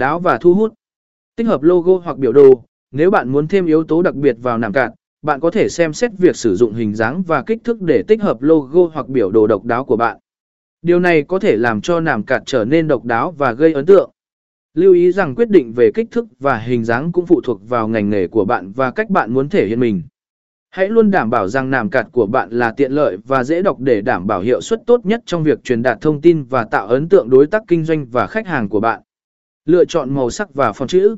đáo và thu hút. Tích hợp logo hoặc biểu đồ, nếu bạn muốn thêm yếu tố đặc biệt vào nàm cạn, bạn có thể xem xét việc sử dụng hình dáng và kích thước để tích hợp logo hoặc biểu đồ độc đáo của bạn. Điều này có thể làm cho nàm cạn trở nên độc đáo và gây ấn tượng. Lưu ý rằng quyết định về kích thước và hình dáng cũng phụ thuộc vào ngành nghề của bạn và cách bạn muốn thể hiện mình. Hãy luôn đảm bảo rằng nàm cạt của bạn là tiện lợi và dễ đọc để đảm bảo hiệu suất tốt nhất trong việc truyền đạt thông tin và tạo ấn tượng đối tác kinh doanh và khách hàng của bạn. Lựa chọn màu sắc và phong chữ.